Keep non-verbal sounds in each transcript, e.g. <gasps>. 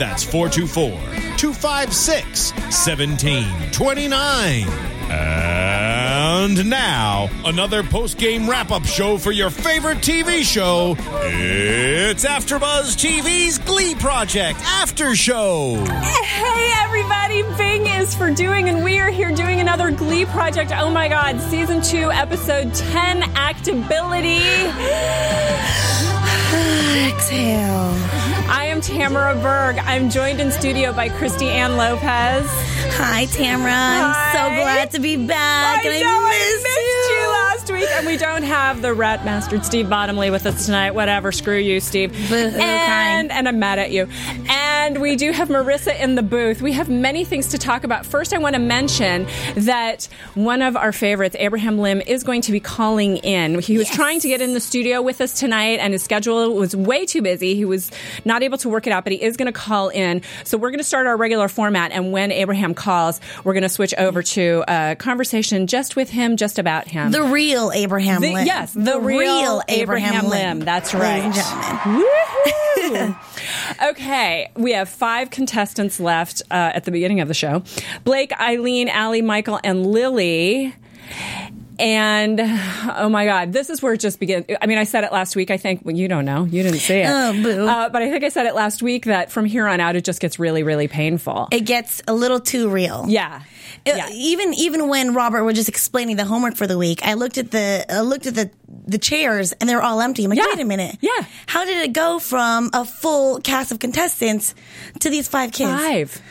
That's 424 256 1729. And now, another post game wrap up show for your favorite TV show. It's AfterBuzz TV's Glee Project After Show. Hey everybody, Bing is for doing, and we are here doing another Glee project. Oh my god, season two, episode 10, Actability. <sighs> Exhale. I am Tamara Berg. I'm joined in studio by Christy Ann Lopez. Hi, Tamara. I'm Hi. so glad to be back. and know, I missed, missed you last week, and we don't have the rat mastered Steve Bottomley with us tonight. Whatever, screw you, Steve. Boo-hoo, and crying. and I'm mad at you. And we do have Marissa in the booth. We have many things to talk about. First, I want to mention that one of our favorites, Abraham Lim, is going to be calling in. He was Yes. trying to get in the studio with us tonight, and his schedule was way too busy. He was not able to work it out, but he is going to call in. So we're going to start our regular format, and when Abraham calls, we're going to switch over to a conversation just with him, just about him. The real Abraham The- Lim. yes, the real Abraham Lim. That's right. Ladies and gentlemen. Woohoo! <laughs> okay, we have five contestants left uh, at the beginning of the show Blake, Aylin, Ali, Michael, and Lily. And <sighs> oh my God, this is where it just begins. I mean, I said it last week. I think well, you don't know, you didn't see it. Oh, boo. Uh, but I think I said it last week that from here on out, it just gets really, really painful. It gets a little too real. yeah, Uh, yeah. Even even when Robert was just explaining the homework for the week, I looked at the I looked at the the chairs and they were all empty. I'm like, Yeah. wait a minute. Yeah. How did it go from a full cast of contestants to these five kids? Five.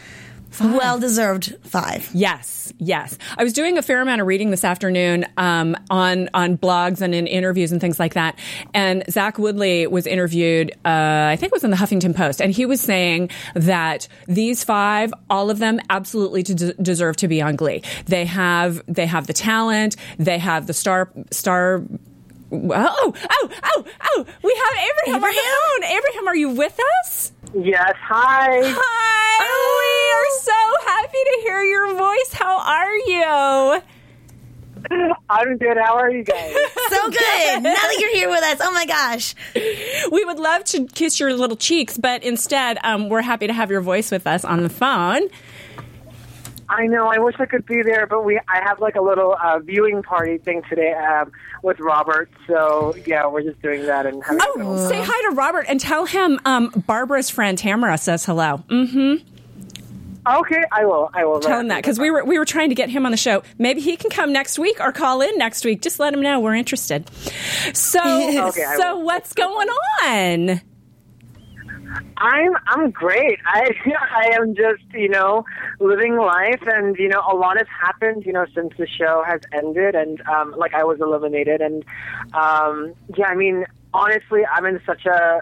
Well deserved five. Yes, yes. I was doing a fair amount of reading this afternoon um, on on blogs and in interviews and things like that. And Zach Woodlee was interviewed. Uh, I think it was in the Huffington Post, and he was saying that these five, all of them, absolutely de- deserve to be on Glee. They have they have the talent. They have the star star. Oh, oh, oh, oh! We have Abraham, on the phone. Abraham, are you with us? Yes, hi. Hi, to hear your voice. How are you? <laughs> I'm good. How are you guys? <laughs> So good. now that you're here with us, oh my gosh. We would love to kiss your little cheeks, but instead, um, we're happy to have your voice with us on the phone. I know. I wish I could be there, but we I have like a little uh, viewing party thing today um, with Robert. So yeah, we're just doing that and having. Oh, say hi to Robert and tell him um, Barbara's friend Tamara says hello. Mm, Okay, I will. I will. tell him that because we were we were trying to get him on the show. Maybe he can come next week or call in next week. Just let him know we're interested. So, <laughs> Okay, so what's going on? I'm I'm great. I <laughs> I am just you know living life, and you know a lot has happened you know since the show has ended, and um, like I was eliminated, and um, yeah, I mean honestly, I'm in such a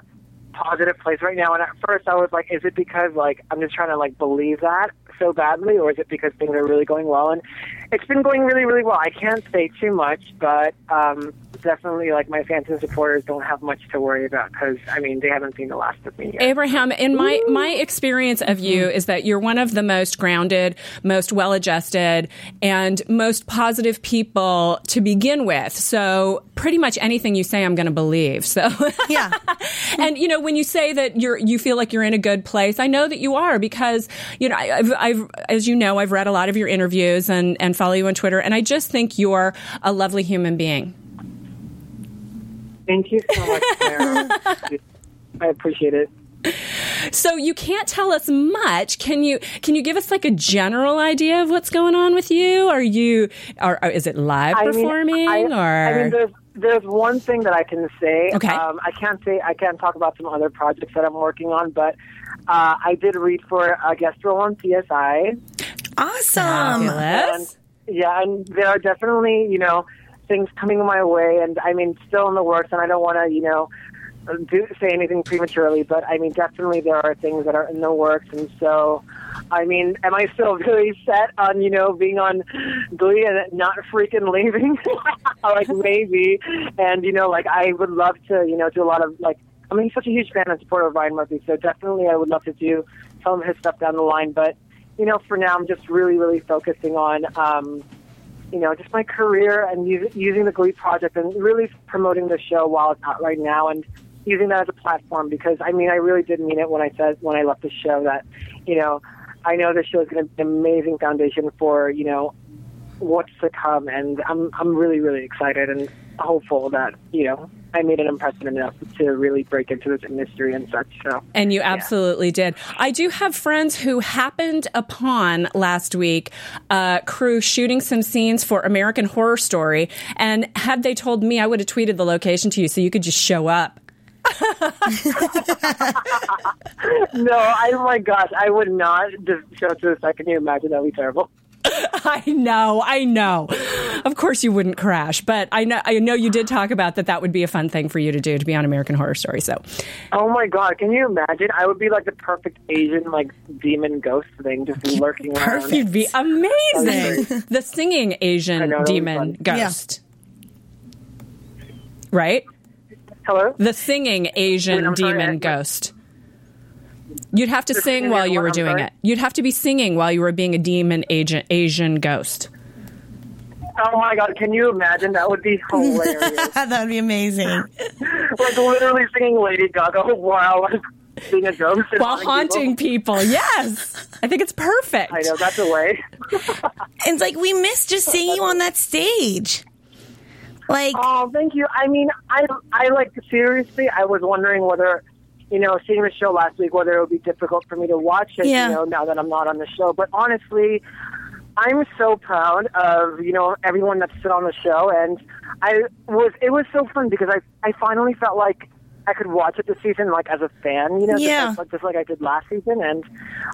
positive place right now. And at first, I was like, is it because like I'm just trying to like believe that so badly, or is it because things are really going well? And it's been going really, really well. I can't say too much, but um, definitely like my fans and supporters don't have much to worry about because I mean they haven't seen the last of me yet. Abraham, in my my experience of you is that you're one of the most grounded, most well-adjusted, and most positive people to begin with. So pretty much anything you say, I'm going to believe. So <laughs> Yeah. and you know when you say that you're you feel like you're in a good place, I know that you are because you know I- I've, I've as you know I've read a lot of your interviews and and follow you on Twitter, and I just think you're a lovely human being. Thank you so much, Sarah. <laughs> I appreciate it. So you can't tell us much. Can you? Can you give us like a general idea of what's going on with you? Are you? Are, are- is it live I mean, performing I, or? I mean, there's there's one thing that I can say. Okay. Um, I can't say I can't talk about some other projects that I'm working on, but uh, I did read for a guest role on CSI. Awesome. Fabulous. Yeah, and there are definitely you know things coming my way, and I mean still in the works, and I don't want to you know do, say anything prematurely, but I mean definitely there are things that are in the works, and so. I mean, am I still <laughs> really set on, you know, being on Glee and not freaking leaving? <laughs> like, maybe. And, you know, like, I would love to, you know, do a lot of, like, I mean, he's such a huge fan and supporter of Ryan Murphy, so definitely I would love to do some of his stuff down the line. But, you know, for now, I'm just really, really focusing on, um, you know, just my career and us- using the Glee project and really promoting the show while it's out right now and using that as a platform because I mean I really did mean it when I said when I left the show that you know I know the show is going to be an amazing foundation for you know what's to come and I'm I'm really really excited and hopeful that you know I made an impression enough to really break into this industry and such so. And you absolutely did. I do have friends who happened upon last week uh, crew shooting some scenes for American Horror Story, and had they told me, I would have tweeted the location to you so you could just show up. <laughs> <laughs> no I oh my gosh I would not just show up to the second. You imagine? That would be terrible <laughs> I know, I know. Of course, you wouldn't crash, but I know, I know you did talk about that. That would be a fun thing for you to do to be on American Horror Story. So, Oh my god, can you imagine? I would be like the perfect Asian like demon ghost thing just lurking around. Perfect. you'd be amazing. the singing Asian know, that would be demon fun. ghost, right? Hello? The singing Asian Wait, I'm sorry, demon I- ghost. You'd have to sing while you were doing it. You'd have to be singing while you were being a demon agent Asian ghost. Oh my god, can you imagine? That would be <laughs> hilarious. <laughs> that would be amazing. like literally singing Lady Gaga while being a ghost While haunting people. people. Yes. I think it's perfect. I know that's a way. <laughs> It's like we miss just seeing you on that stage. Like, Oh, thank you. I mean, I I like seriously. I was wondering whether, you know, seeing the show last week, whether it would be difficult for me to watch it. Yeah. You know, now that I'm not on the show. But honestly, I'm so proud of you know everyone that's still on the show, and I was. It was so fun because I I finally felt like. I could watch it this season, like as a fan, you know, Yeah. just, like, just like I did last season, and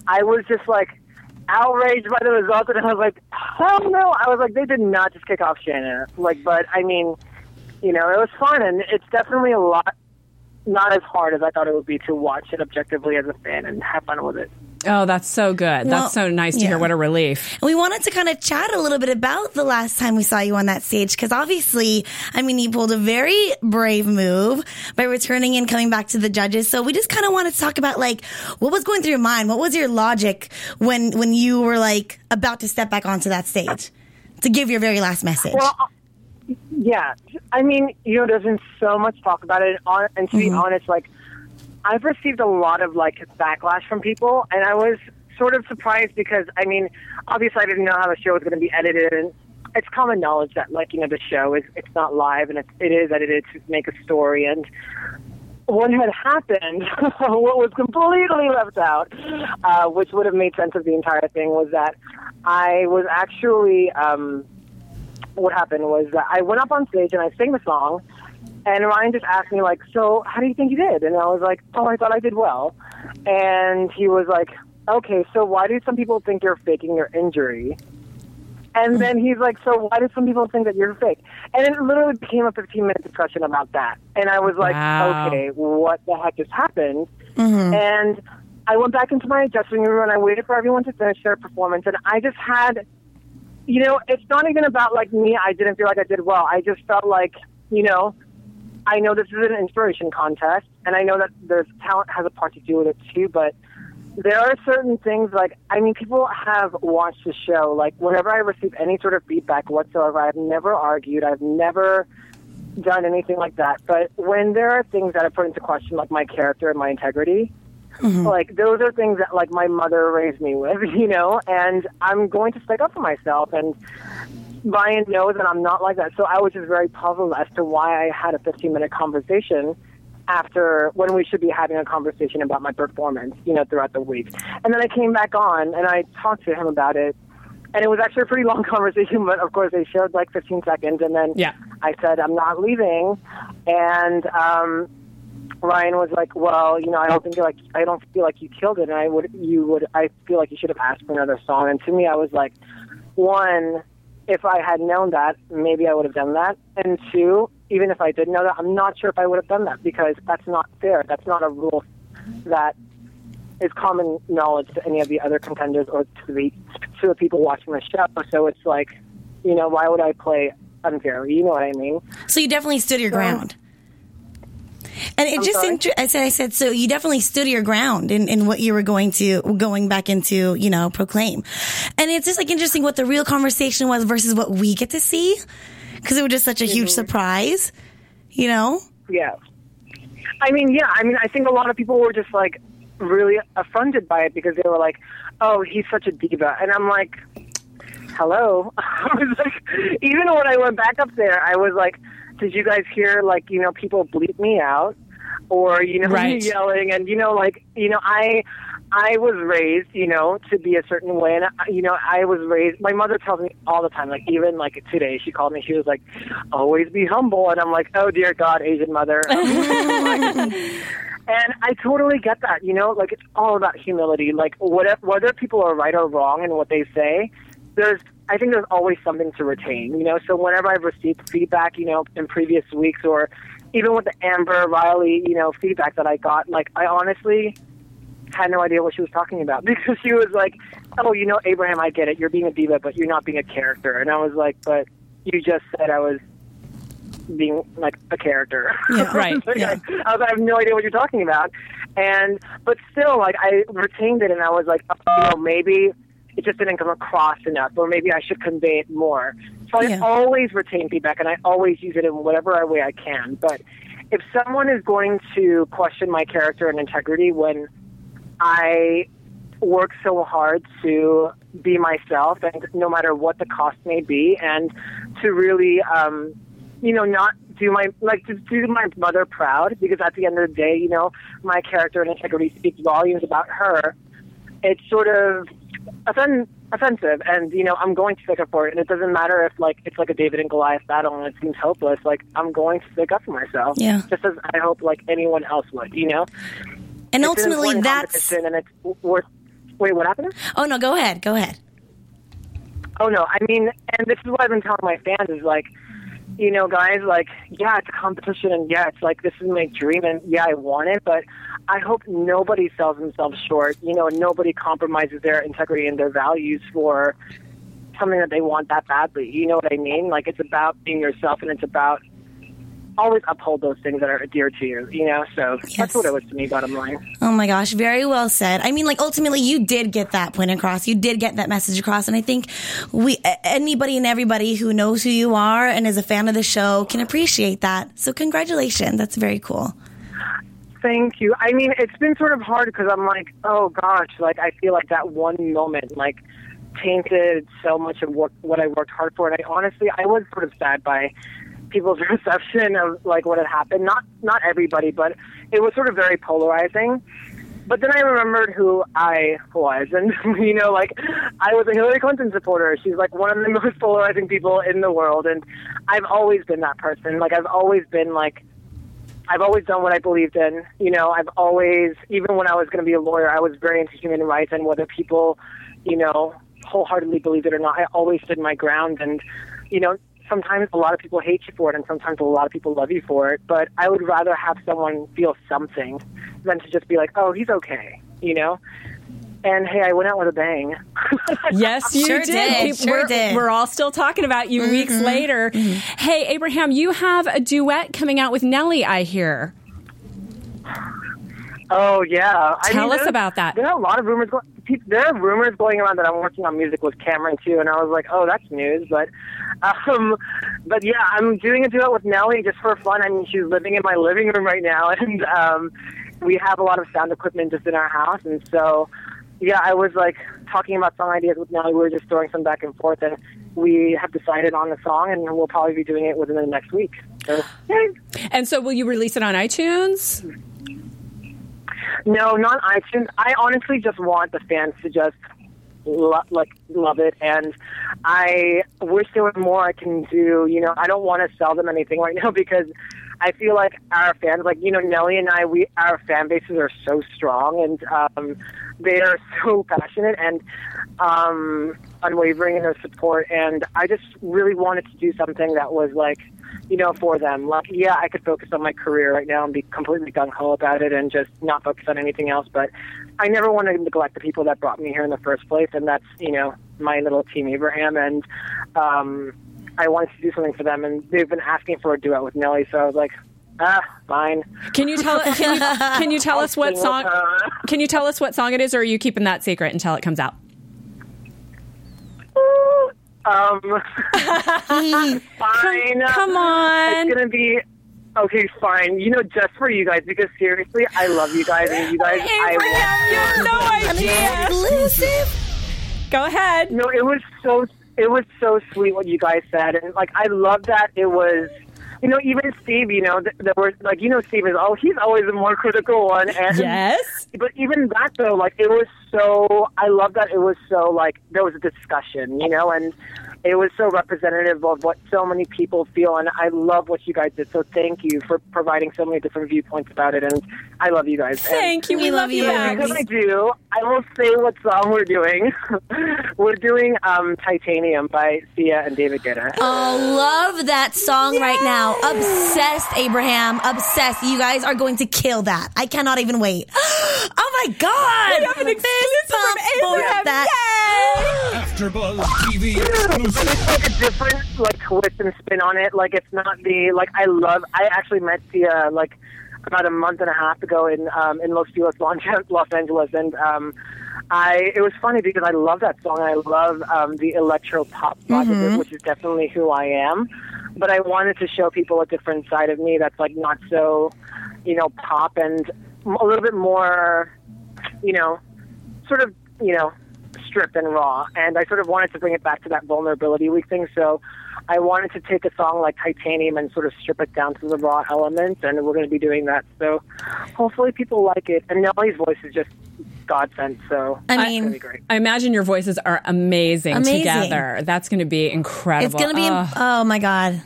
I was just like outraged by the results, and I was like, oh no! I was like, they did not just kick off Shanna, like, but I mean, you know, it was fun, and it's definitely a lot, not as hard as I thought it would be to watch it objectively as a fan and have fun with it. Oh, that's so good. Well, that's so nice to yeah. hear. What a relief. we wanted to kind of chat a little bit about the last time we saw you on that stage because obviously, I mean, you pulled a very brave move by returning and coming back to the judges. So we just kind of wanted to talk about like what was going through your mind. What was your logic when when you were like about to step back onto that stage to give your very last message? Well, yeah, I mean, you know, there's been so much talk about it, and, and to be honest, like, I've received a lot of like backlash from people, and I was sort of surprised because, I mean, obviously, I didn't know how the show was going to be edited, and it's common knowledge that, like, you know, the show is it's not live and it, it is edited to make a story, and what had happened, <laughs> what was completely left out, uh, which would have made sense of the entire thing, was that I was actually. Um, what happened was that I went up on stage and I sang the song, and Ryan just asked me like, "So, how do you think you did?" And I was like, "Oh, I thought I did well." And he was like, "Okay, so why do some people think you're faking your injury?" And hmm. then he's like, "So why do some people think that you're fake?" And it literally became a 15 minute discussion about that. And I was like, Wow. "Okay, what the heck just happened?" Mm-hmm. And I went back into my dressing room and I waited for everyone to finish their performance. And I just had you know, it's not even about like me. I didn't feel like I did well. I just felt like, you know, I know this is an inspiration contest, and I know that there's talent has a part to do with it too. But there are certain things like I mean, people have watched the show. Like whenever I receive any sort of feedback whatsoever, I've never argued. I've never done anything like that. But when there are things that are put into question, like my character and my integrity, like those are things that like my mother raised me with, <laughs> you know, and I'm going to stick up for myself and Brian knows that I'm not like that. So I was just very puzzled as to why I had a 15 minute conversation after when we should be having a conversation about my performance, you know, throughout the week. And then I came back on and I talked to him about it. And it was actually a pretty <laughs> long conversation, but of course they showed like 15 seconds. And then Yeah. I said, I'm not leaving. And um, Ryan was like, well, you know, I don't think like, I don't feel like you killed it. And I would, you would, I feel like you should have asked for another song. And to me, I was like, one, if I had known that, maybe I would have done that. And two, even if I did know that, I'm not sure if I would have done that because that's not fair. That's not a rule that is common knowledge to any of the other contenders or to the to the people watching the show. So it's like, you know, why would I play unfair? You know what I mean? So you definitely stood your ground. And it I'm just, inter- I said, I said, so you definitely stood your ground in, in what you were going to, going back into, you know, proclaim. And it's just like interesting what the real conversation was versus what we get to see. Cause it was just such a huge mm-hmm. surprise, you know? Yeah. I mean, yeah. I mean, I think a lot of people were just like really affronted by it because they were like, "Oh, he's such a diva," and I'm like, "Hello." <laughs> I was like, even when I went back up there, I was like, "Did you guys hear like you know people bleep me out?" Or you know <laughs> Right. yelling, and you know, like you know, I I was raised, you know, to be a certain way, and I- you know, I was raised. My mother tells me all the time, like even like today, she called me. She was like, "Always be humble," and I'm like, "Oh dear God, Asian mother." <laughs> <laughs> And I totally get that, you know, like it's all about humility. Like whatever, whether people are right or wrong in what they say, there's, I think there's always something to retain, you know. So whenever I've received feedback, you know, in previous weeks or even with the Amber Riley, you know, feedback that I got, like I honestly had no idea what she was talking about <laughs> because she was like, "Oh, you know, Abraham, I get it. You're being a diva, but you're not being a character." And I was like, "But you just said I was." being like a character. Yeah, <laughs> right, Like, yeah. I, I was, I have no idea what you're talking about. And but still, like I retained it, and I was like, oh, you know, maybe it just didn't come across enough, or maybe I should convey it more. So I Yeah. always retain feedback, and I always use it in whatever way I can. But if someone is going to question my character and integrity when I work so hard to be myself, and no matter what the cost may be, and to really, um, you know, not do my like to do my mother proud because at the end of the day, you know, my character and integrity speaks volumes about her. It's sort of offen- offensive, and you know, I'm going to stick up for it. And it doesn't matter if like it's like a David and Goliath battle and it seems hopeless. Like I'm going to stick up for myself, Yeah. just as I hope like anyone else would. You know, And It's an ultimately important that's, and it's worth. Wait, what happened? oh no, go ahead, go ahead. Oh no, I mean, and this is what I've been telling my fans is like, you know, guys, like, yeah, it's a competition, and yeah, it's like this is my dream, and yeah, I want it, but I hope nobody sells themselves short. You know, nobody compromises their integrity and their values for something that they want that badly. You know what I mean? Like, it's about being yourself, and it's about always uphold those things that are dear to you. You know, so Yes. that's what it was to me. Bottom line. Oh my gosh, very well said. I mean, like ultimately, you did get that point across. You did get that message across, and I think we, anybody and everybody who knows who you are and is a fan of the show, can appreciate that. So, congratulations. That's very cool. Thank you. I mean, it's been sort of hard because I'm like, oh gosh, like I feel like that one moment like tainted so much of what what I worked hard for, and I honestly I was sort of sad by people's <laughs> reception of like what had happened. Not not everybody, but it was sort of very polarizing. But then I remembered who I was, and <laughs> you know, like I was a Hillary Clinton supporter. She's like one of the <laughs> most polarizing people in the world, and I've always been that person. Like I've always been like I've always done what I believed in. You know, I've always, even when I was going to be a lawyer, I was very into human rights and whether people, you know, wholeheartedly believed it or not, I always stood my ground. And, you know, sometimes a lot of people hate you for it and sometimes a lot of people love you for it. But I would rather have someone feel something than to just be like, oh, he's okay, you know? And hey, I went out with a bang. <laughs> Yes, you Sure did. did, People- sure we're, did. we're all still talking about you mm-hmm. weeks later. Mm-hmm. Hey, Abraham, you have a duet coming out with Nellie, I hear. Oh yeah. I Tell mean, us about that. There are a lot of rumors. Go- pe- there are rumors going around that I'm working on music with Cameron too, and I was like, oh, that's news. But, <laughs> um, but yeah, I'm doing a duet with Nellie just for fun. I mean, she's living in my living room right now, <laughs> and um, we have a lot of sound equipment just in our house, and so yeah, I was like talking about song ideas with Nellie. We were just throwing some back and forth, and we have decided on the song, and we'll probably be doing it within the next week. So. And so, will you release it on iTunes? No, not iTunes. I honestly just want the fans to just lo- like love it, and I wish there was more I can do. You know, I don't want to sell them anything right now <laughs> because I feel like our fans, like you know, Nellie and I, we our fan bases are so strong, and um, they are <laughs> so passionate and um, unwavering in their support. And I just really wanted to do something that was like you know, for them. Like, yeah, I could focus on my career right now and be completely gung ho about it and just not focus on anything else. But I never want to neglect the people that brought me here in the first place, and that's you know my little team Abraham, and um, I wanted to do something for them, and they've been asking for a duet with Nellie, so I was like. Ah, fine. Can you tell can you, can you tell <laughs> us what song. Can you tell us what song it is or are you keeping that secret until it comes out? Um, <laughs> fine. Come on. It's gonna be okay. Fine. You know, just for you guys, because seriously, I love you guys, and you guys, I Abraham, you have no idea. Exclusive. Go ahead. No, it was so it was so sweet what you guys said, and like I love that it was. You know, even Steve, you know, th- there were like, you know, Steve is oh, he's always the more critical one, and Yes. but even that though, like it was so. I love that it was so like there was a discussion, you know, and it was so representative of what so many people feel, and I love what you guys did. So thank you for providing so many different viewpoints about it, and I love you guys. And- Thank you. We, We love, love you. you. because I do, I will say what song we're doing. <laughs> we're doing um, Titanium by Sia and David Guetta. Oh, love that song right now. Obsessed, Abraham. Obsessed. You guys are going to kill that. I cannot even wait. <gasps> Oh my God. We have an Fist exclusive pump from for Abraham. that. AfterBuzz TV it's like a different like twist and spin on it. Like it's not the like I love. I actually met Sia like about a month and a half ago in um, in Los Feliz, Los Angeles, and um, I it was funny because I love that song. I love um, the electro pop side of it, which is definitely who I am. But I wanted to show people a different side of me that's like not so, you know, pop and a little bit more, you know, sort of, you know, stripped and raw. And I sort of wanted to bring it back to that vulnerability week thing. So I wanted to take a song like Titanium and sort of strip it down to the raw elements. And we're going to be doing that. So hopefully people like it. And Nellie's voice is just godsend. So I it's going to mean, great. I imagine your voices are amazing, Amazing. together. That's going to be incredible. it's going to be, oh, oh my God.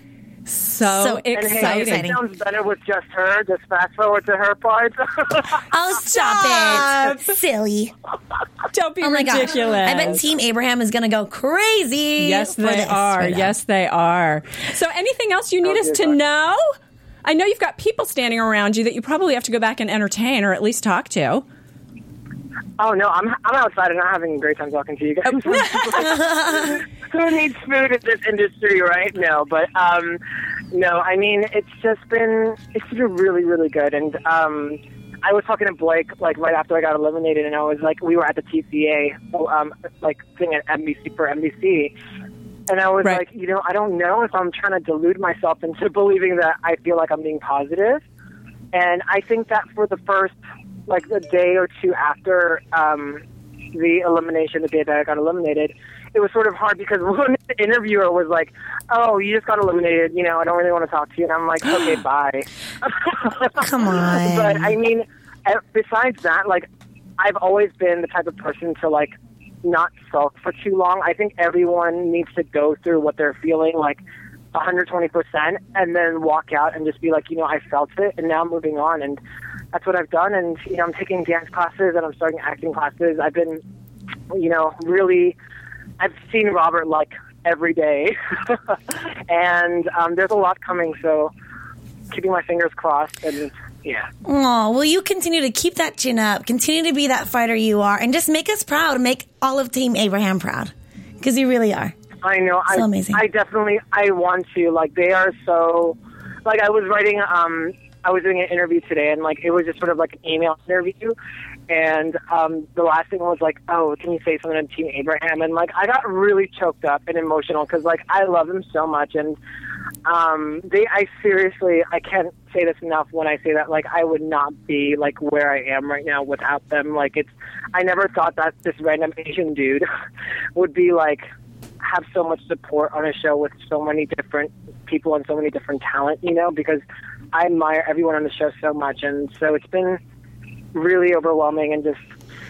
So, so- And hey, exciting. it sounds better with just her, just fast forward to her part. <laughs> Oh, stop, it. Silly. Don't be Oh my God. ridiculous. I bet Team Abraham is going to go crazy. Yes, they are. Yes, they are. So, anything else you need Oh, us to God. know? I know you've got people standing around you that you probably have to go back and entertain or at least talk to. Oh no, I'm I'm outside and I'm having a great time talking to you guys. <laughs> Who needs food in this industry, right? No, but um, no, I mean it's just been it's been really really good, and um, I was talking to Blake like right after I got eliminated, and I was like, we were at the TCA, um, like thing at NBC for NBC. And I was Right. like, you know, I don't know if I'm trying to delude myself into <laughs> believing that I feel like I'm being positive. And I think that for the first, like a day or two after um, the elimination, the day that I got eliminated, it was sort of hard because <laughs> one interviewer was like, "Oh, you just got eliminated. You know, I don't really want to talk to you." And I'm like, "Okay, <gasps> bye." Come <laughs> on. but I mean, besides that, like, I've always been the type of person to like not sulk for too long. I think everyone needs to go through what they're feeling, like 120%, and then walk out and just be like, you know, I felt it, and now I'm moving on. And that's what I've done. And, you know, I'm taking dance classes and I'm starting acting classes. I've been, you know, really, I've seen Robert like every day. <laughs> and um, there's a lot coming, so keeping my fingers crossed and, yeah. Oh, will you continue to keep that chin up? Continue to be that fighter you are, and just make us proud. Make all of Team Abraham proud, because you really are. I know. So I, amazing. I definitely. I want to. Like they are so. Like I was writing. Um, I was doing an interview today, and like it was just sort of like an email interview, and um, the last thing was like, "Oh, can you say something to Team Abraham?" And like I got really choked up and emotional because like I love him so much, and um, they, I seriously, I can't say this enough when I say that, like, I would not be, like, where I am right now without them. Like, it's, I never thought that this random Asian dude <laughs> would be, like, have so much support on a show with so many different people and so many different talent, you know, because I admire everyone on the show so much. And so it's been really overwhelming and just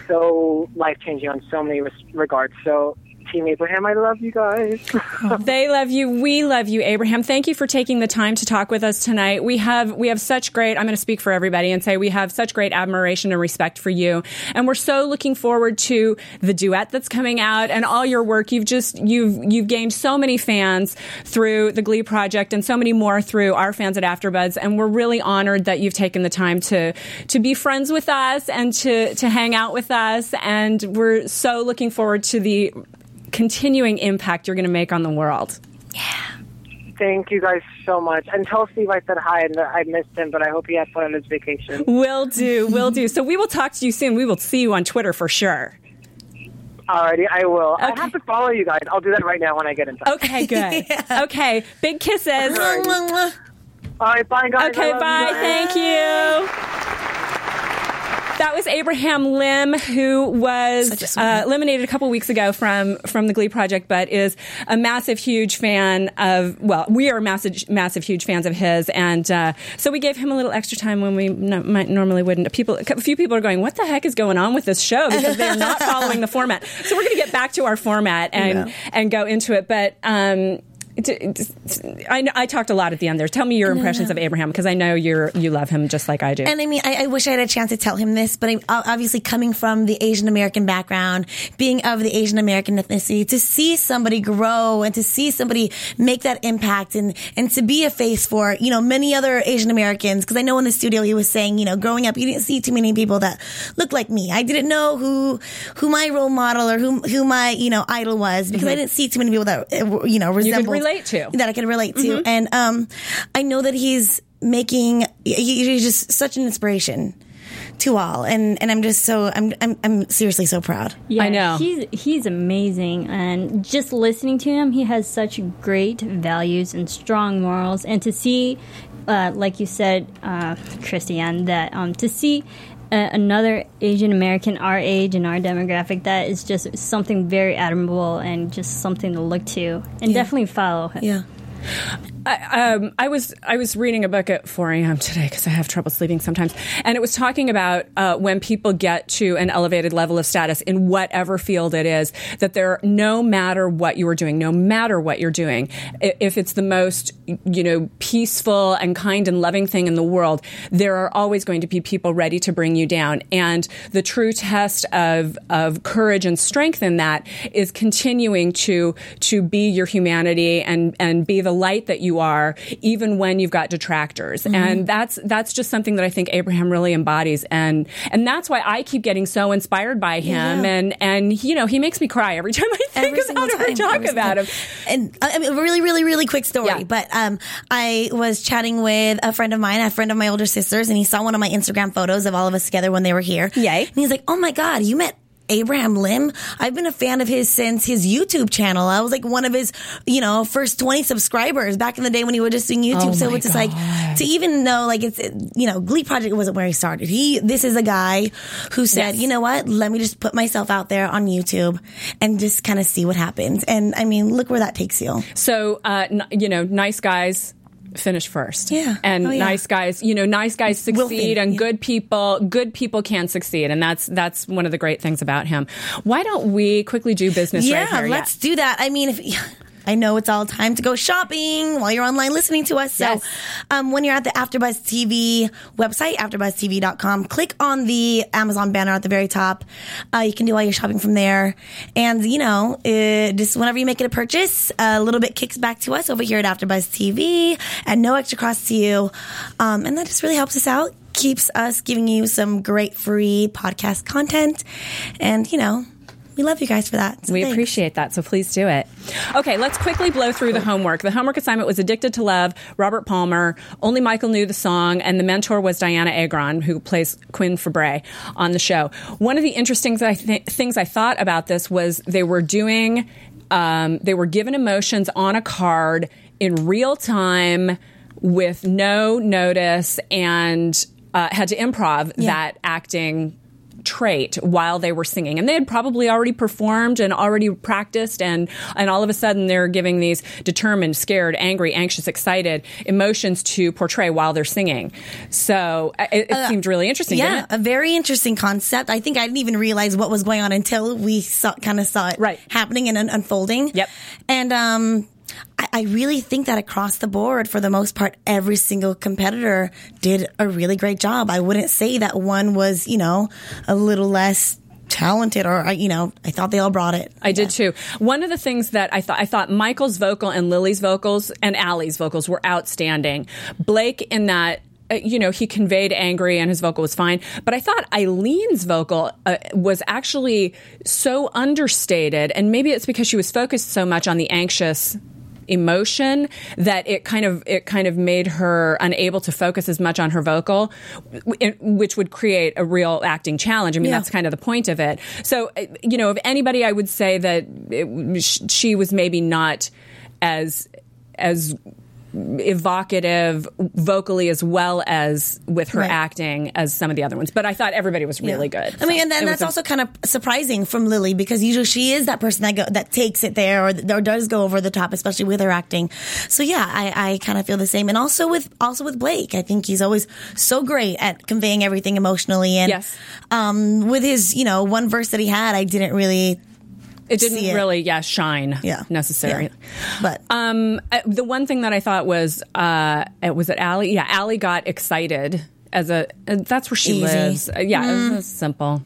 so life changing on so many regards. So Team Abraham, I love you guys. <laughs> They love you. We love you, Abraham. Thank you for taking the time to talk with us tonight. We have we have such great. I'm going to speak for everybody and say we have such great admiration and respect for you, and we're so looking forward to the duet that's coming out and all your work. You've just you've you've gained so many fans through the Glee project and so many more through our fans at AfterBuzz, and we're really honored that you've taken the time to to be friends with us and to to hang out with us, and we're so looking forward to the continuing impact you're going to make on the world. Yeah. Thank you guys so much. And tell Steve I said hi and that I missed him, but I hope he had fun on his vacation. Will do, <laughs> will do. So we will talk to you soon. We will see you on Twitter for sure. Alrighty, I will. I Okay. have to follow you guys. I'll do that right now when I get in touch. Okay, <laughs> good. Okay, big kisses. All right, bye, guys. Okay, love you bye. guys. Thank you. Was Abraham Lim, who was uh, eliminated a couple weeks ago from from the Glee Project, but is a massive, huge fan of. Well, we are massive, massive, huge fans of his, and uh, so we gave him a little extra time when we no, might normally wouldn't. People, a few people are going, "What the heck is going on with this show?" Because they are not following the format. So we're going to get back to our format and Yeah. and go into it, but. Um, I, I talked a lot at the end there. Tell me your impressions of Abraham because I know you're you love him just like I do. And I mean, I, I wish I had a chance to tell him this, but I'm obviously, coming from the Asian American background, being of the Asian American ethnicity, to see somebody grow and to see somebody make that impact and, and to be a face for, you know, many other Asian Americans. Cause I know in the studio he was saying, you know, growing up, you didn't see too many people that looked like me. I didn't know who, who my role model or who, who my, you know, idol was because mm-hmm. I didn't see too many people that, you know, resembled. Relate to. That I can relate to. And, um, I know that he's making, he- he's just such an inspiration to all. And, and I'm just so, I'm, I'm, I'm seriously so proud. Yeah, I know. he's he's amazing, and just listening to him, he has such great values and strong morals. And to see, uh, like you said, uh, Christiane, that um, to see uh, another Asian American our age and our demographic, that is just something very admirable and just something to look to, and Yeah. definitely follow. Yeah. I, um, I was I was reading a book at 4 a.m. today because I have trouble sleeping sometimes, and it was talking about uh, when people get to an elevated level of status in whatever field it is, that there, no matter what you are doing, no matter what you're doing, if it's the most you know peaceful and kind and loving thing in the world, there are always going to be people ready to bring you down, and the true test of of courage and strength in that is continuing to to be your humanity and and be the light that you are, even when you've got detractors. And that's that's just something that I think Abraham really embodies, and and that's why I keep getting so inspired by him. Yeah. And and you know he makes me cry every time I <laughs> think Every about him or talk every about him. And uh, I mean, a really, really, really quick story. Yeah. But um, I was chatting with a friend of mine, a friend of my older sisters, and he saw one of my Instagram photos of all of us together when they were here. Yay. And he's like, "Oh my god, you met." Abraham Lim. I've been a fan of his since his YouTube channel. I was like one of his, you know, first 20 subscribers back in the day when he was just doing YouTube. Oh so it's just like to even know like it's, you know, Glee Project wasn't where he started. He, this is a guy who said, Yes. you know what? Let me just put myself out there on YouTube and just kind of see what happens. And I mean, look where that takes you. So uh, n- you know, nice guys finish first. Yeah. And Oh, yeah. nice guys, you know, nice guys succeed and yeah. good people, good people can succeed. And that's that's one of the great things about him. Why don't we quickly do business Yeah, right here? let's do that. I mean, if I know it's all time to go shopping while you're online listening to us. So, Yes. um, when you're at the AfterBuzz TV website, AfterBuzzTV.com, click on the Amazon banner at the very top. Uh, you can do all your shopping from there, and you know, uh, just whenever you make it a purchase, a little bit kicks back to us over here at AfterBuzz TV, and no extra cost to you, um, and that just really helps us out. Keeps us giving you some great free podcast content, and you know. We love you guys for that. So We thanks. appreciate that, so please do it. Okay, let's quickly blow through the homework. The homework assignment was Addicted to Love, Robert Palmer. Only Michael knew the song, and the mentor was Dianna Agron, who plays Quinn Fabray on the show. One of the interesting th- things I thought about this was they were doing, um, they were given emotions on a card in real time with no notice and uh, had to improv Yeah. that acting trait while they were singing and they had probably already performed and already practiced and and all of a sudden they're giving these determined scared angry anxious excited emotions to portray while they're singing so uh, it, it seemed really interesting Yeah, didn't it? a very interesting concept. I think I didn't even realize what was going on until we saw, kind of saw it Right. happening and unfolding. Yep. And um, I, I really think that across the board, for the most part, every single competitor did a really great job. I wouldn't say that one was, you know, a little less talented or, you know, I thought they all brought it. I did too. One of the things that I thought I thought Michael's vocal and Lily's vocals and Ali's vocals were outstanding. Blake in that uh, you know he conveyed angry and his vocal was fine, but I thought Aylin's vocal uh, was actually so understated, and maybe it's because she was focused so much on the anxious emotion that it kind of it kind of made her unable to focus as much on her vocal which would create a real acting challenge i mean Yeah. that's kind of the point of it so uh, you know if anybody i would say that it, she was maybe not as as evocative vocally as well as with her Right. acting as some of the other ones but i thought everybody was really Yeah. good I mean, So and then that's a- also kind of surprising from Lily because usually she is that person that go, that takes it there or, or does go over the top, especially with her acting. So yeah, I, I kind of feel the same, and also with also with Blake, I think he's always so great at conveying everything emotionally. And Yes. um, with his you know one verse that he had, I didn't really it didn't it. really yeah shine yeah necessarily Yeah. but Um, uh, the one thing that I thought was, uh, it was it Ali? Yeah, Ali got excited as a. uh, that's where she Easy. lives. Uh, yeah, it was simple.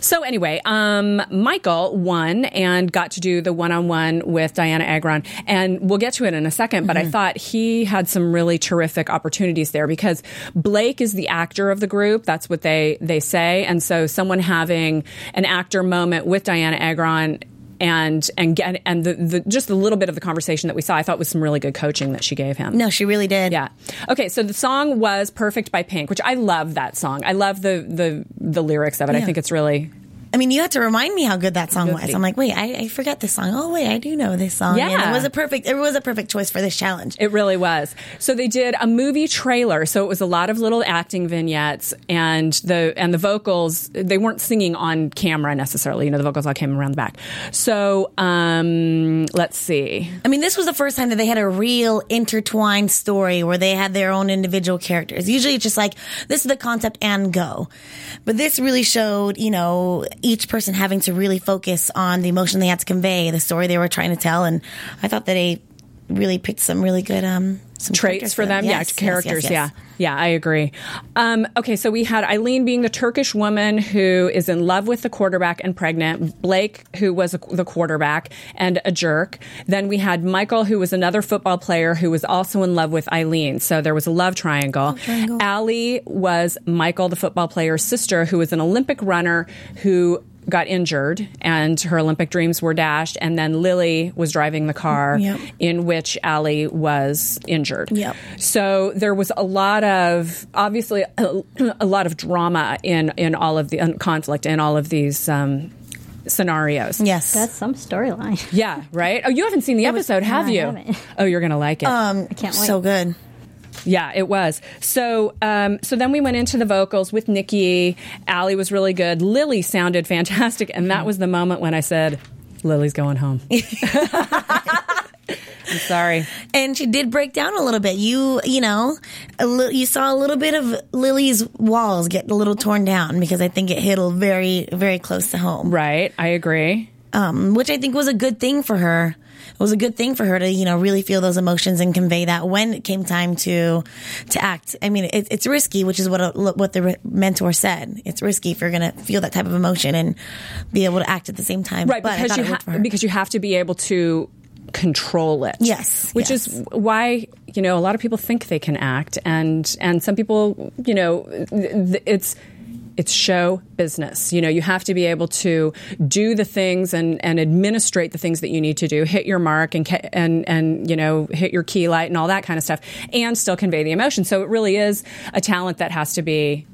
So anyway, um, Michael won and got to do the one-on-one with Dianna Agron, and we'll get to it in a second. But I thought he had some really terrific opportunities there because Blake is the actor of the group. That's what they they say, and so someone having an actor moment with Dianna Agron and and get and the, the just a little bit of the conversation that we saw, I thought was some really good coaching that she gave him. no, she really did. Yeah. Okay. So the song was "Perfect" by Pink, which I love that song. I love the the the lyrics of it. I think it's really I mean, you had to remind me how good that song was. I'm like, wait, I, I forgot this song. Oh, wait, I do know this song. And Yeah. it was a perfect. It was a perfect choice for this challenge. It really was. So they did a movie trailer. So it was a lot of little acting vignettes, and the and the vocals. They weren't singing on camera necessarily. You know, the vocals all came around the back. So um, let's see. I mean, this was the first time that they had a real intertwined story where they had their own individual characters. Usually it's just like, this is the concept and go. But this really showed, you know, each person having to really focus on the emotion they had to convey, the story they were trying to tell. And I thought that they really picked some really good, um, some traits for them. Yes, yeah, characters. yes, yes. Yeah. Yeah, I agree. Um, okay, so we had Aylin being the Turkish woman who is in love with the quarterback and pregnant, Blake, who was a, the quarterback and a jerk. Then we had Michael, who was another football player who was also in love with Aylin. So there was a love triangle. triangle. Ali was Michael, the football player's sister, who was an Olympic runner who got injured and her Olympic dreams were dashed. And then Lily was driving the car Yep. in which Ali was injured. Yep. So there was a lot of obviously a, a lot of drama in in all of the uh, conflict in all of these um, scenarios. Yes. That's some storyline. Yeah. Right. Oh, you haven't seen the was- episode, have no, you? haven't. Oh, you're gonna like it. um, I can't wait. so good. Yeah, it was. So, um, so then we went into the vocals with Nikki. Ali was really good. Lily sounded fantastic, and that was the moment when I said, "Lily's going home." <laughs> I'm sorry. and she did break down a little bit. You, you know, a li- you saw a little bit of Lily's walls get a little torn down because I think it hit a very, very close to home. Right. I agree. Um, which I think was a good thing for her. It was a good thing for her to, you know, really feel those emotions and convey that when it came time to to act. I mean, it, it's risky, which is what a, what the re- mentor said. It's risky if you're going to feel that type of emotion and be able to act at the same time. right but because you ha- because you have to be able to control it Yes, which yes. is why you know a lot of people think they can act and and some people you know th- th- it's it's show business. You know, you have to be able to do the things and, and administrate the things that you need to do, hit your mark and, and, and, you know, hit your key light and all that kind of stuff and still convey the emotion. So it really is a talent that has to be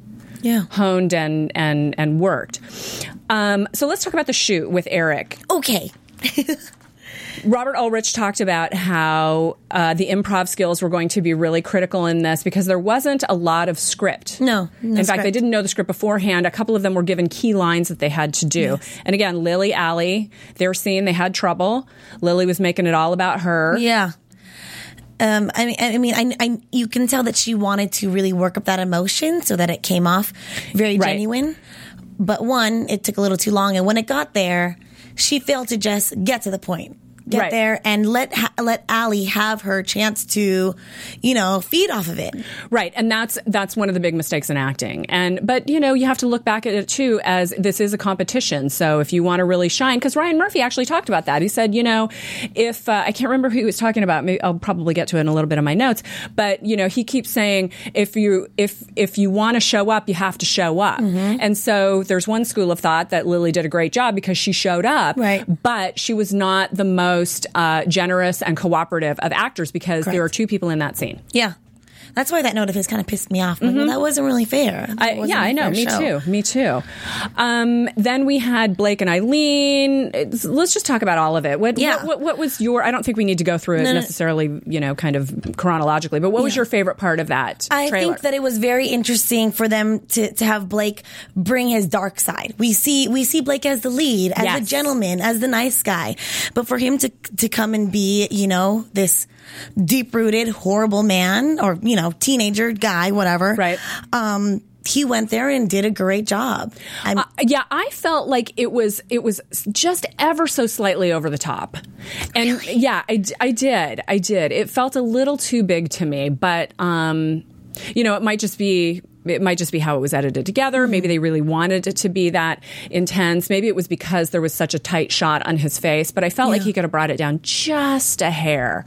yeah. honed and, and, and worked. Um, so let's talk about the shoot with Eric. Okay. <laughs> Robert Ulrich talked about how uh, the improv skills were going to be really critical in this because there wasn't a lot of script. No, no in fact, they didn't know the script beforehand. A couple of them were given key lines that they had to do. And again, Lily Ali, they were seeing they had trouble. Lily was making it all about her. Yeah. Um, I mean, I mean, I, I, you can tell that she wanted to really work up that emotion so that it came off very Right. genuine. But one, it took a little too long, and when it got there, she failed to just get to the point, get Right. there, and let let Ali have her chance to, you know, feed off of it. Right, and that's that's one of the big mistakes in acting. And but you know you have to look back at it too as this is a competition. So if you want to really shine, because Ryan Murphy actually talked about that. He said, you know, if uh, I can't remember who he was talking about, maybe I'll probably get to it in a little bit of my notes. But you know, he keeps saying if you if if you want to show up, you have to show up. And so there's one school of thought that Lily did a great job because she showed up, Right. But she was not the most uh, generous and cooperative of actors because there are two people in that scene. Yeah. That's why that note of his kind of pissed me off. Like, well, that wasn't really fair. That Mm-hmm. I, yeah, I know. Me show. too. Me too. Um, then we had Blake and Aylin. It's- let's just talk about all of it. What, Yeah. what, what, what was your? I don't think we need to go through it No, necessarily, you know, kind of chronologically. But what was your favorite part of that I trailer? think that it was very interesting for them to, to have Blake bring his dark side. We see we see Blake as the lead, as the Yes. gentleman, as the nice guy, but for him to to come and be, you know, this deep rooted horrible man or you know teenager guy, whatever. Right. Um, he went there and did a great job. Uh, yeah, I felt like it was it was just ever so slightly over the top, and yeah, I, I did, I did. It felt a little too big to me, but um, you know, it might just be. It might just be how it was edited together. Maybe they really wanted it to be that intense. Maybe it was because there was such a tight shot on his face. But I felt like he could have brought it down just a hair,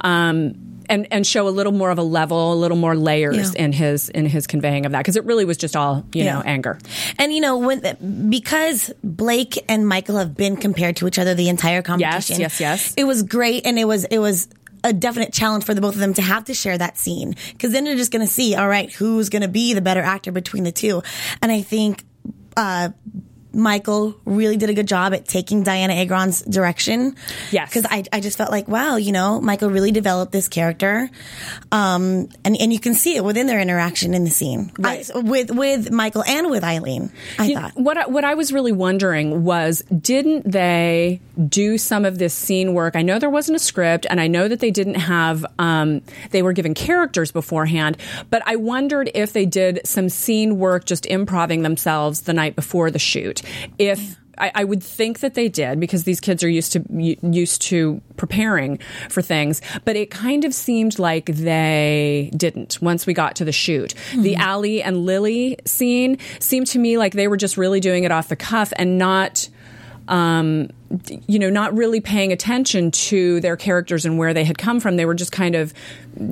um, and and show a little more of a level, a little more layers Yeah. in his in his conveying of that because it really was just all you Yeah. know anger. And you know when because Blake and Michael have been compared to each other the entire competition. Yes, yes, yes. It was great, and it was it was a definite challenge for the both of them to have to share that scene because then you're just going to see all right who's going to be the better actor between the two, and I think. Uh, Michael really did a good job at taking Dianna Agron's direction. Yes. Because I, I just felt like, wow, you know, Michael really developed this character. Um, and, and you can see it within their interaction in the scene. Right. I- with, with Michael and with Aylin, I You- thought. what I, what I was really wondering was, didn't they do some of this scene work? I know there wasn't a script, and I know that they didn't have um, they were given characters beforehand. But I wondered if they did some scene work, just improving themselves the night before the shoot. If I, I would think that they did because these kids are used to used to preparing for things, but it kind of seemed like they didn't once we got to the shoot. The hmm. Ali and Lily scene seemed to me like they were just really doing it off the cuff and not. Um, you know, not really paying attention to their characters and where they had come from. They were just kind of,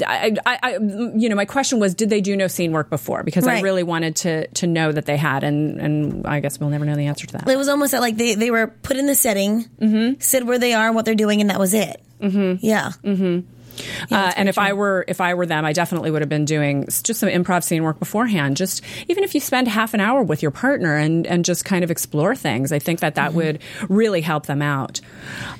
I, I, I you know, my question was, did they do no scene work before? Because I really wanted to to know that they had, and and I guess we'll never know the answer to that. It was almost like they, they were put in the setting, Mm-hmm. said where they are and what they're doing, and that was it. Mm-hmm. Yeah. Uh, and if I were if I were them, I definitely would have been doing just some improv scene work beforehand. Just even if you spend half an hour with your partner and and just kind of explore things, I think that that would really help them out.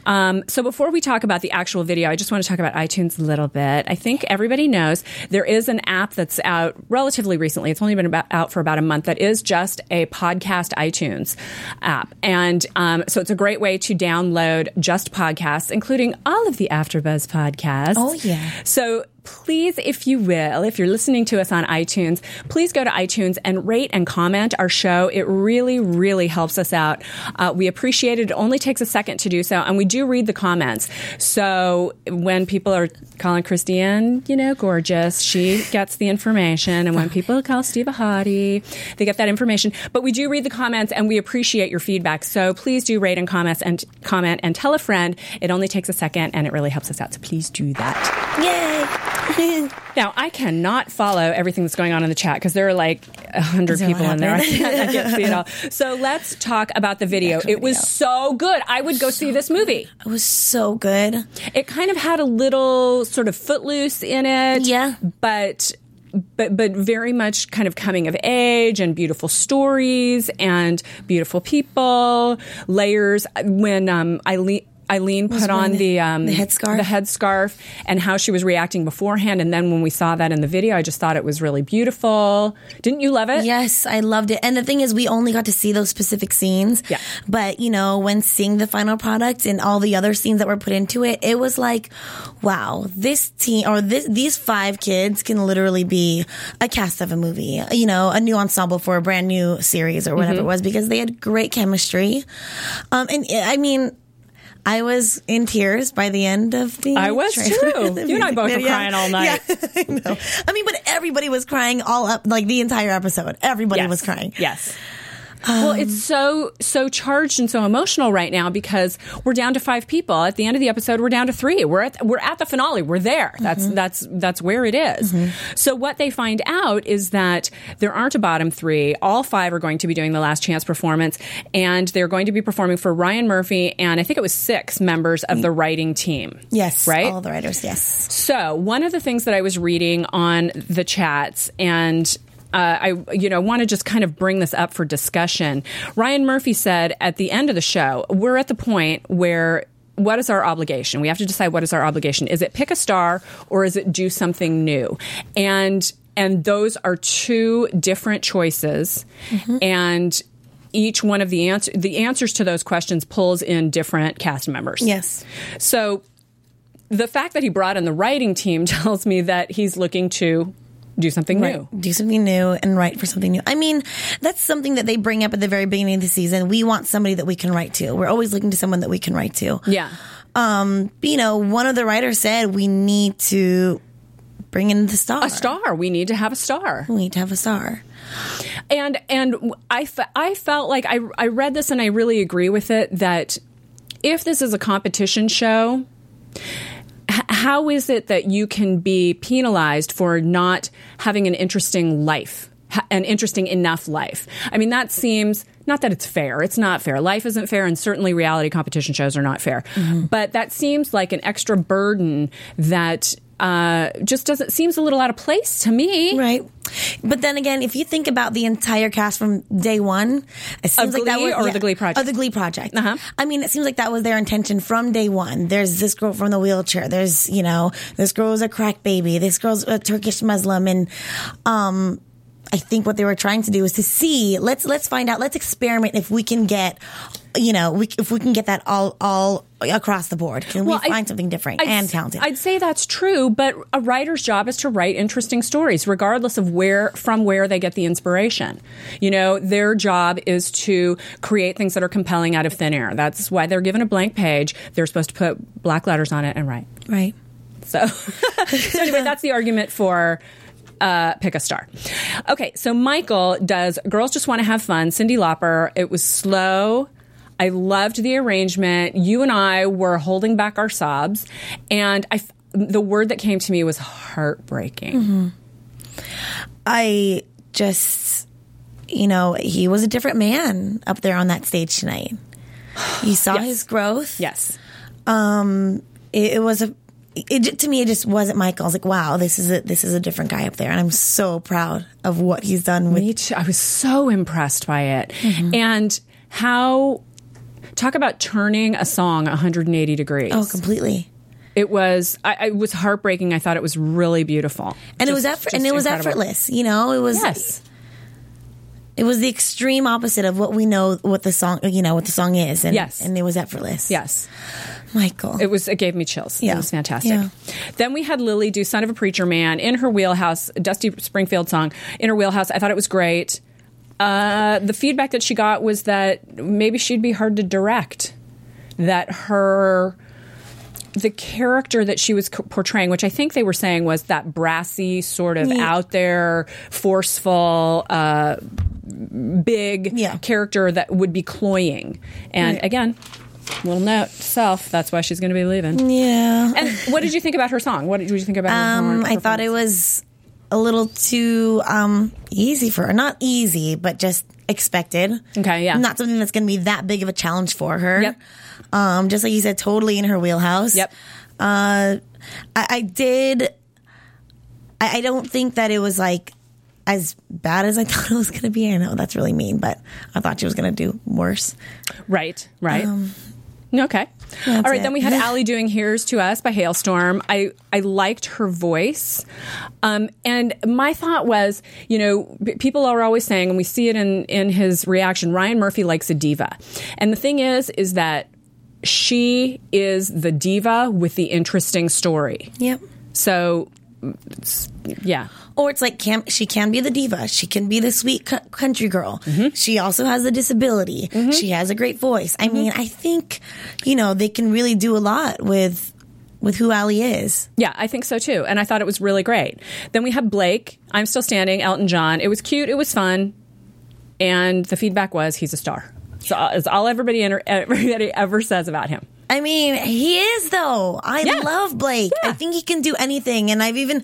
Um, so before we talk about the actual video, I just want to talk about iTunes a little bit. I think everybody knows there is an app that's out relatively recently. It's only been about, out for about a month. That is just a podcast iTunes app, and um, so it's a great way to download just podcasts, including all of the AfterBuzz podcasts. Oh, Oh, yeah. So please, if you will, if you're listening to us on iTunes, please go to iTunes and rate and comment our show. It really, really helps us out. Uh, we appreciate it. It only takes a second to do so, and we do read the comments. So when people are calling Christiane, you know, gorgeous, she gets the information, and when people call Steve a hottie, they get that information. But we do read the comments, and we appreciate your feedback. So please do rate and comments and comment and tell a friend. It only takes a second, and it really helps us out. So please do that. Yay. Now, I cannot follow everything that's going on in the chat because there are like a hundred people in there. I can't, <laughs> I can't see it all. <laughs> So let's talk about the video. It was video. so good. I would go see this movie. it was so good. It kind of had a little sort of footloose in it. Yeah. But but but very much kind of coming of age and beautiful stories and beautiful people, layers. When um, Aylin Aylin put on the- the um, the headscarf? the headscarf, and how she was reacting beforehand, and then when we saw that in the video, I just thought it was really beautiful. Didn't you love it? Yes, I loved it. And the thing is, we only got to see those specific scenes. Yeah. But, you know, when seeing the final product and all the other scenes that were put into it, it was like, wow, this team or this, these five kids can literally be a cast of a movie, you know, a new ensemble for a brand new series or whatever Mm-hmm. it was because they had great chemistry. Um, and I mean, I was in tears by the end of the. I was too. <laughs> You and I both were crying all night. Yeah, <laughs> I know. I mean, but everybody was crying all up, like the entire episode. Everybody Yes. was crying. Yes. Well, um, it's so so charged and so emotional right now because we're down to five people. At the end of the episode, we're down to three. We're at we're at the finale. We're there. That's mm-hmm. that's that's where it is. Mm-hmm. So what they find out is that there aren't a bottom three. All five are going to be doing the last chance performance, and they're going to be performing for Ryan Murphy and I think it was six members of the writing team. Yes. right. All the writers. Yes. So, one of the things that I was reading on the chats, and uh, I, you know, want to just kind of bring this up for discussion. Ryan Murphy said at the end of the show, we're at the point where. What is our obligation? We have to decide what is our obligation. Is it pick a star or is it do something new? And and those are two different choices. And each one of the answer the answers to those questions pulls in different cast members. Yes. So the fact that he brought in the writing team <laughs> tells me that he's looking to do something new. Do something new and write for something new. I mean, that's something that they bring up at the very beginning of the season. We want somebody that we can write to. We're always looking to someone that we can write to. Yeah. Um, you know, one of the writers said we need to bring in the star. A star. We need to have a star. We need to have a star. And and I, fe- I felt like I I read this and I really agree with it that if this is a competition show, how is it that you can be penalized for not having an interesting life, ha- an interesting enough life? I mean, that seems not that it's fair. It's not fair. Life isn't fair, and certainly reality competition shows are not fair. Mm-hmm. But that seems like an extra burden that uh, just doesn't seems a little out of place to me. Right. But then again, if you think about the entire cast from day one, it seems like that was or the Glee Project? Of the Glee Project. Uh-huh. I mean, it seems like that was their intention from day one. There's this girl from the wheelchair. There's you know, this girl's a crack baby. This girl's a Turkish Muslim, and um, I think what they were trying to do is to see. Let's let's find out. Let's experiment if we can get. You know, we, if we can get that all all across the board, can Well, we I- find something different I'd and talented? I'd say that's true, but a writer's job is to write interesting stories, regardless of where from where they get the inspiration. You know, their job is to create things that are compelling out of thin air. That's why they're given a blank page. They're supposed to put black letters on it and write. right. So, <laughs> so anyway, that's the argument for uh, pick a star. Okay, so Michael does Girls Just Want to Have Fun, Cyndi Lauper. It was slow. I loved the arrangement. You and I were holding back our sobs, and I, the word that came to me was heartbreaking. I just, you know, he was a different man up there on that stage tonight. You saw <sighs> Yes. his growth. Yes. Um, it, it was a. It, to me, it just wasn't Michael. I was like, "Wow, this is a this is a different guy up there," and I'm so proud of what he's done with. Me too. I was so impressed by it. Mm-hmm. And how, talk about turning a song 180 degrees. Oh, completely. It was. I, I it was heartbreaking. I thought it was really beautiful, And it was Just- effort, and it was incredible. effortless. You know, it was. Yes, It was the extreme opposite of what we know what the song, you know, what the song is, and Yes. and it was effortless. yes. Michael. It was. It gave me chills. Yeah. It was fantastic. Yeah. Then we had Lily do "Son of a Preacher Man" in her wheelhouse, Dusty Springfield song in her wheelhouse. I thought it was great. Uh, the feedback that she got was that maybe she'd be hard to direct. That her the character that she was portraying, which I think they were saying was that brassy, sort of Yeah. out there, forceful, uh, big Yeah. character that would be cloying. And again, little note self. That's why she's going to be leaving. yeah. And what did you think about her song? What did you think about her? Um, her I thought it was a little too um, easy for her. Not easy, but just expected. Okay, yeah. Not something that's going to be that big of a challenge for her. Yep. Um, just like you said, totally in her wheelhouse. Yep. Uh, I, I did. I, I don't think that it was like as bad as I <laughs> thought it was going to be. I know that's really mean, but I thought she was going to do worse. Right, right. Um, Okay. All right. Then we had Ali doing "Here's to Us" by Halestorm. I I liked her voice, um, and my thought was, you know, people are always saying, and we see it in in his reaction. Ryan Murphy likes a diva, and the thing is, is that she is the diva with the interesting story. Yep. So, yeah. Or it's like can she can be the diva. She can be the sweet country girl. Mm-hmm. She also has a disability. Mm-hmm. She has a great voice. I mm-hmm. mean, I think you know they can really do a lot with with who Ali is. Yeah, I think so too. And I thought it was really great. Then we have Blake. I'm still standing. Elton John. It was cute. It was fun. And the feedback was he's a star. So uh, it's all everybody everybody <laughs> ever says about him. I mean, he is though. I Yeah. love Blake. Yeah. I think he can do anything, and I've even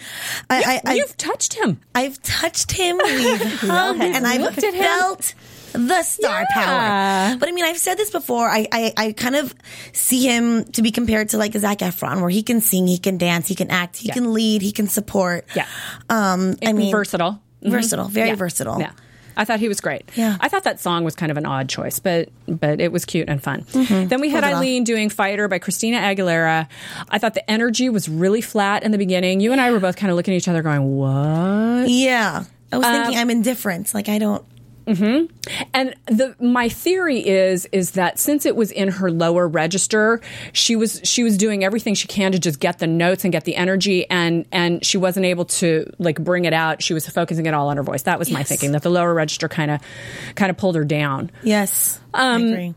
I, I, You've touched him. I've touched him, <laughs> we've hugged, and I've looked at him. felt the star Yeah. power. But I mean, I've said this before. I, I, I kind of see him to be compared to like Zac Efron, where he can sing, he can dance, he can act, he Yeah. can lead, he can support. Yeah. Um, I mean, versatile. Mhm. versatile, very Yeah. versatile. Yeah. I thought he was great. Yeah. I thought that song was kind of an odd choice, but but it was cute and fun. Then we had. Aylin doing Fighter by Christina Aguilera. I thought the energy was really flat in the beginning. You and I were both kind of looking at each other going, "What?" Yeah. I was Um, thinking I'm indifferent. Like I don't. And the my theory is is that since it was in her lower register, she was she was doing everything she can to just get the notes and get the energy and and she wasn't able to like bring it out. She was focusing it all on her voice. That was my thinking that the lower register kind of kind of pulled her down. Yes. I agree.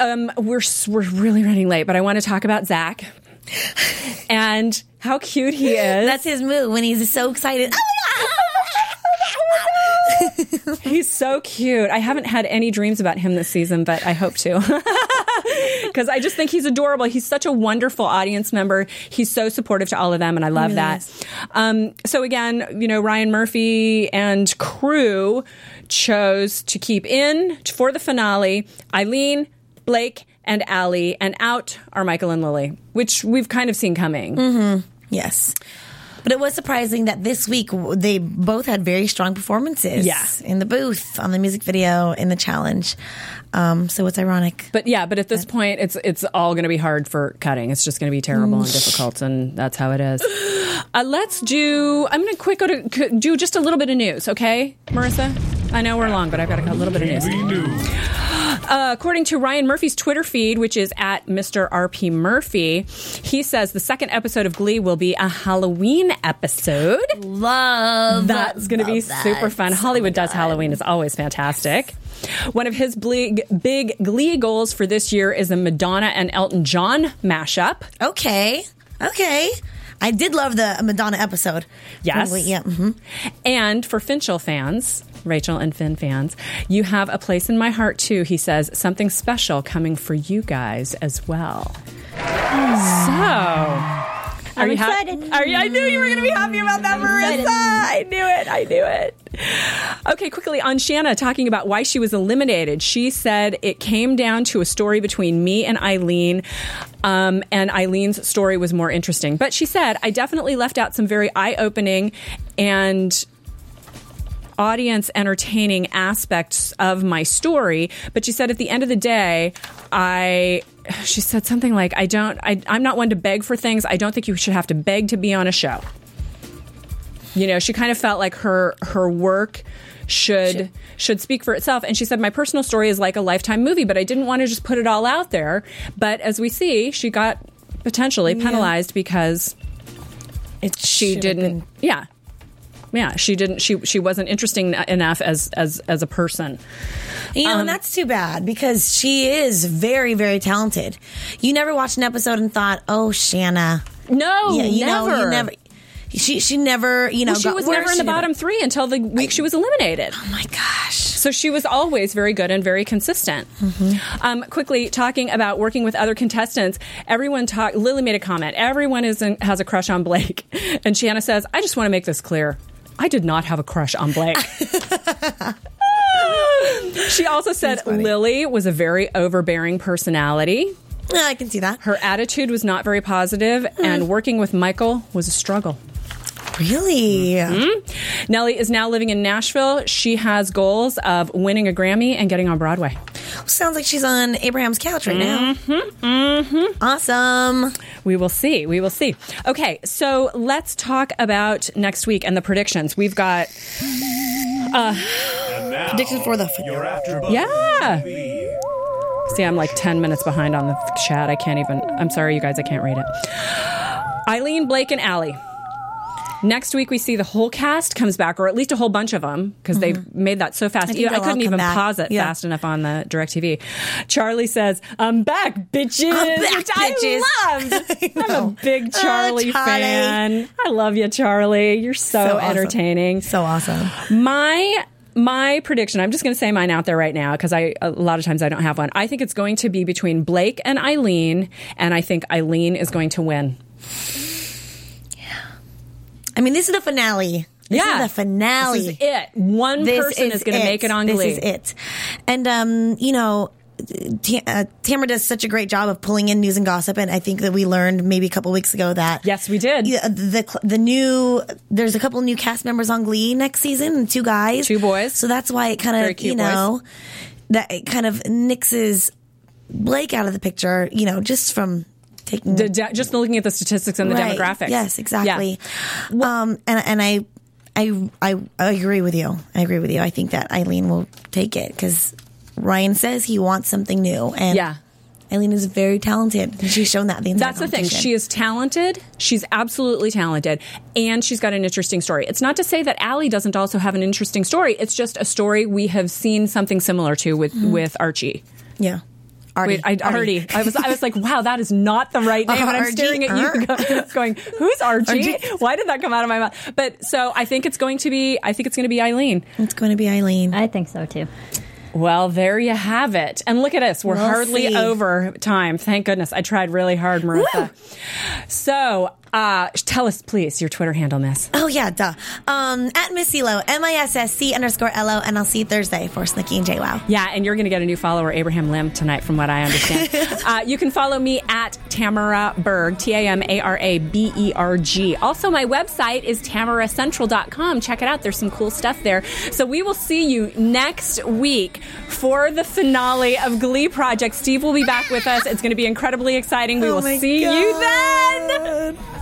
Um, we're we're really running late, but I want to talk about Zach <laughs> and how cute he is. That's his move when he's so excited. <laughs> He's so cute. I haven't had any dreams about him this season, but I hope to. <laughs> Because I just think he's adorable. He's such a wonderful audience member. He's so supportive to all of them, and I love really that. Um, so, again, you know, Ryan Murphy and crew chose to keep in for the finale Aylin, Blake, and Ali, and out are Michael and Lily, which we've kind of seen coming. Yes. But it was surprising that this week they both had very strong performances. Yeah. In the booth, on the music video, in the challenge. Um, so it's ironic. But yeah, but at this point, it's it's all going to be hard for cutting. It's just going to be terrible and difficult, and that's how it is. Uh, let's do. I'm going to quick go to do just a little bit of news, okay, Marissa? I know we're long, but I've got a little bit of news. Uh, according to Ryan Murphy's Twitter feed, which is at Mr. RP Murphy, he says the second episode of Glee will be a Halloween episode. Love. That's going to be that. super fun. Hollywood does Halloween is always fantastic. One of his big, big Glee goals for this year is a Madonna and Elton John mashup. Okay. Okay. I did love the Madonna episode. Yes. Probably, yeah. hmm And for Finchel fans, Rachel and Finn fans, you have a place in my heart too. He says something special coming for you guys as well. So. Are I'm you excited. Are you? I knew you were going to be happy about that, Marissa. I knew it. I knew it. Okay, quickly on Shanna talking about why she was eliminated. She said it came down to a story between me and Aylin, um, and Aylin's story was more interesting. But she said I definitely left out some very eye-opening and audience entertaining aspects of my story but she said at the end of the day i she said something like i don't I, i'm not one to beg for things. I don't think you should have to beg to be on a show. You know she kind of felt like her her work should should. speak for itself. And she said my personal story is like a lifetime movie but i didn't want to just put it all out there. But as we see she got potentially penalized because It she didn't yeah yeah she didn't she she wasn't interesting enough as as as a person You know, Um, and that's too bad because she is very, very talented. You never watched an episode and thought, "Oh, Shanna." no yeah, you never. know, you never. She she never, you know, Well, she was never in the never- bottom three until the week she was eliminated. Oh my gosh. So she was always very good and very consistent. Mm-hmm. Um, quickly talking about working with other contestants, everyone talk. Lily made a comment. Everyone is in, has a crush on Blake, <laughs> and Shanna says, "I just want to make this clear. I did not have a crush on Blake." <laughs> she also said Lily was a very overbearing personality. I can see that. Her attitude was not very positive, Hmm. and working with Michael was a struggle. Really? Nellie is now living in Nashville. She has goals of winning a Grammy and getting on Broadway. Sounds like she's on Abraham's couch right now. Mm-hmm, mm-hmm. Awesome. We will see. We will see. Okay, so let's talk about next week and the predictions. We've got. Uh, Predictions for the Your Yeah. TV. See, I'm like 10 minutes behind on the chat. I can't even. I'm sorry, you guys, I can't read it. Aylin, Blake, and Ali. Next week, we see the whole cast comes back, or at least a whole bunch of them, because they made that so fast. Mm-hmm. I I, couldn't even back. pause it Yeah. fast enough on the DirecTV. Charlie says, I'm back, bitches. I'm back, which bitches. <laughs> I loved. I'm a know. big Oh, Charlie, Charlie. fan. I love you, Charlie. You're so, So awesome. entertaining. So awesome. My my prediction, I'm just going to say mine out there right now because I a lot of times I don't have one. I think it's going to be between Blake and Aylin, and I think Aylin is going to win. I mean, this is the finale. This yeah, is the finale. This is it. One This person is, going to make it on This Glee. is it. And um, you know, T- uh, Tamara does such a great job of pulling in news and gossip, and I think that we learned maybe a couple weeks ago that Yes, we did. Yeah, the the new there's a couple new cast members on Glee next season, two guys, Two boys. So that's why it kind of you know that it kind of nixes Blake out of the picture. You know, just from taking The de- just looking at the statistics and the Right. demographics. Yes, exactly. Yeah. Um, and and I, I, I, I agree with you. I agree with you. I think that Aylin will take it because Ryan says he wants something new, and Yeah. Aylin is very talented. She's shown that the entire That's the thing. She is talented. She's absolutely talented. And she's got an interesting story. It's not to say that Ali doesn't also have an interesting story. It's just a story we have seen something similar to with, with Archie. yeah. Artie. Wait, I, Artie. I was, I was like, wow, that is not the right name. And I'm Archie? staring at you, go- <laughs> going, "Who's Archie? Archie. Why did that come out of my mouth?" But so I think it's going to be. I think it's going to be Aylin. It's going to be Aylin. I think so too. Well, there you have it. And look at us. We're We'll hardly see. over time. Thank goodness. I tried really hard, Marissa. So, uh, tell us, please, your Twitter handle, Miss. Oh yeah, duh. Um, at Miss Elo, M I S S C underscore L O, and I'll see you Thursday for Snooki and JWoww. Yeah, and you're going to get a new follower, Abraham Lim, tonight, from what I understand. <laughs> uh, you can follow me at Tamara Berg, T A M A R A B E R G. Also, my website is tamaracentral.com. Check it out. There's some cool stuff there. So we will see you next week for the finale of Glee Project. Steve will be back with us. It's going to be incredibly exciting. We Oh will see you then.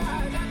I got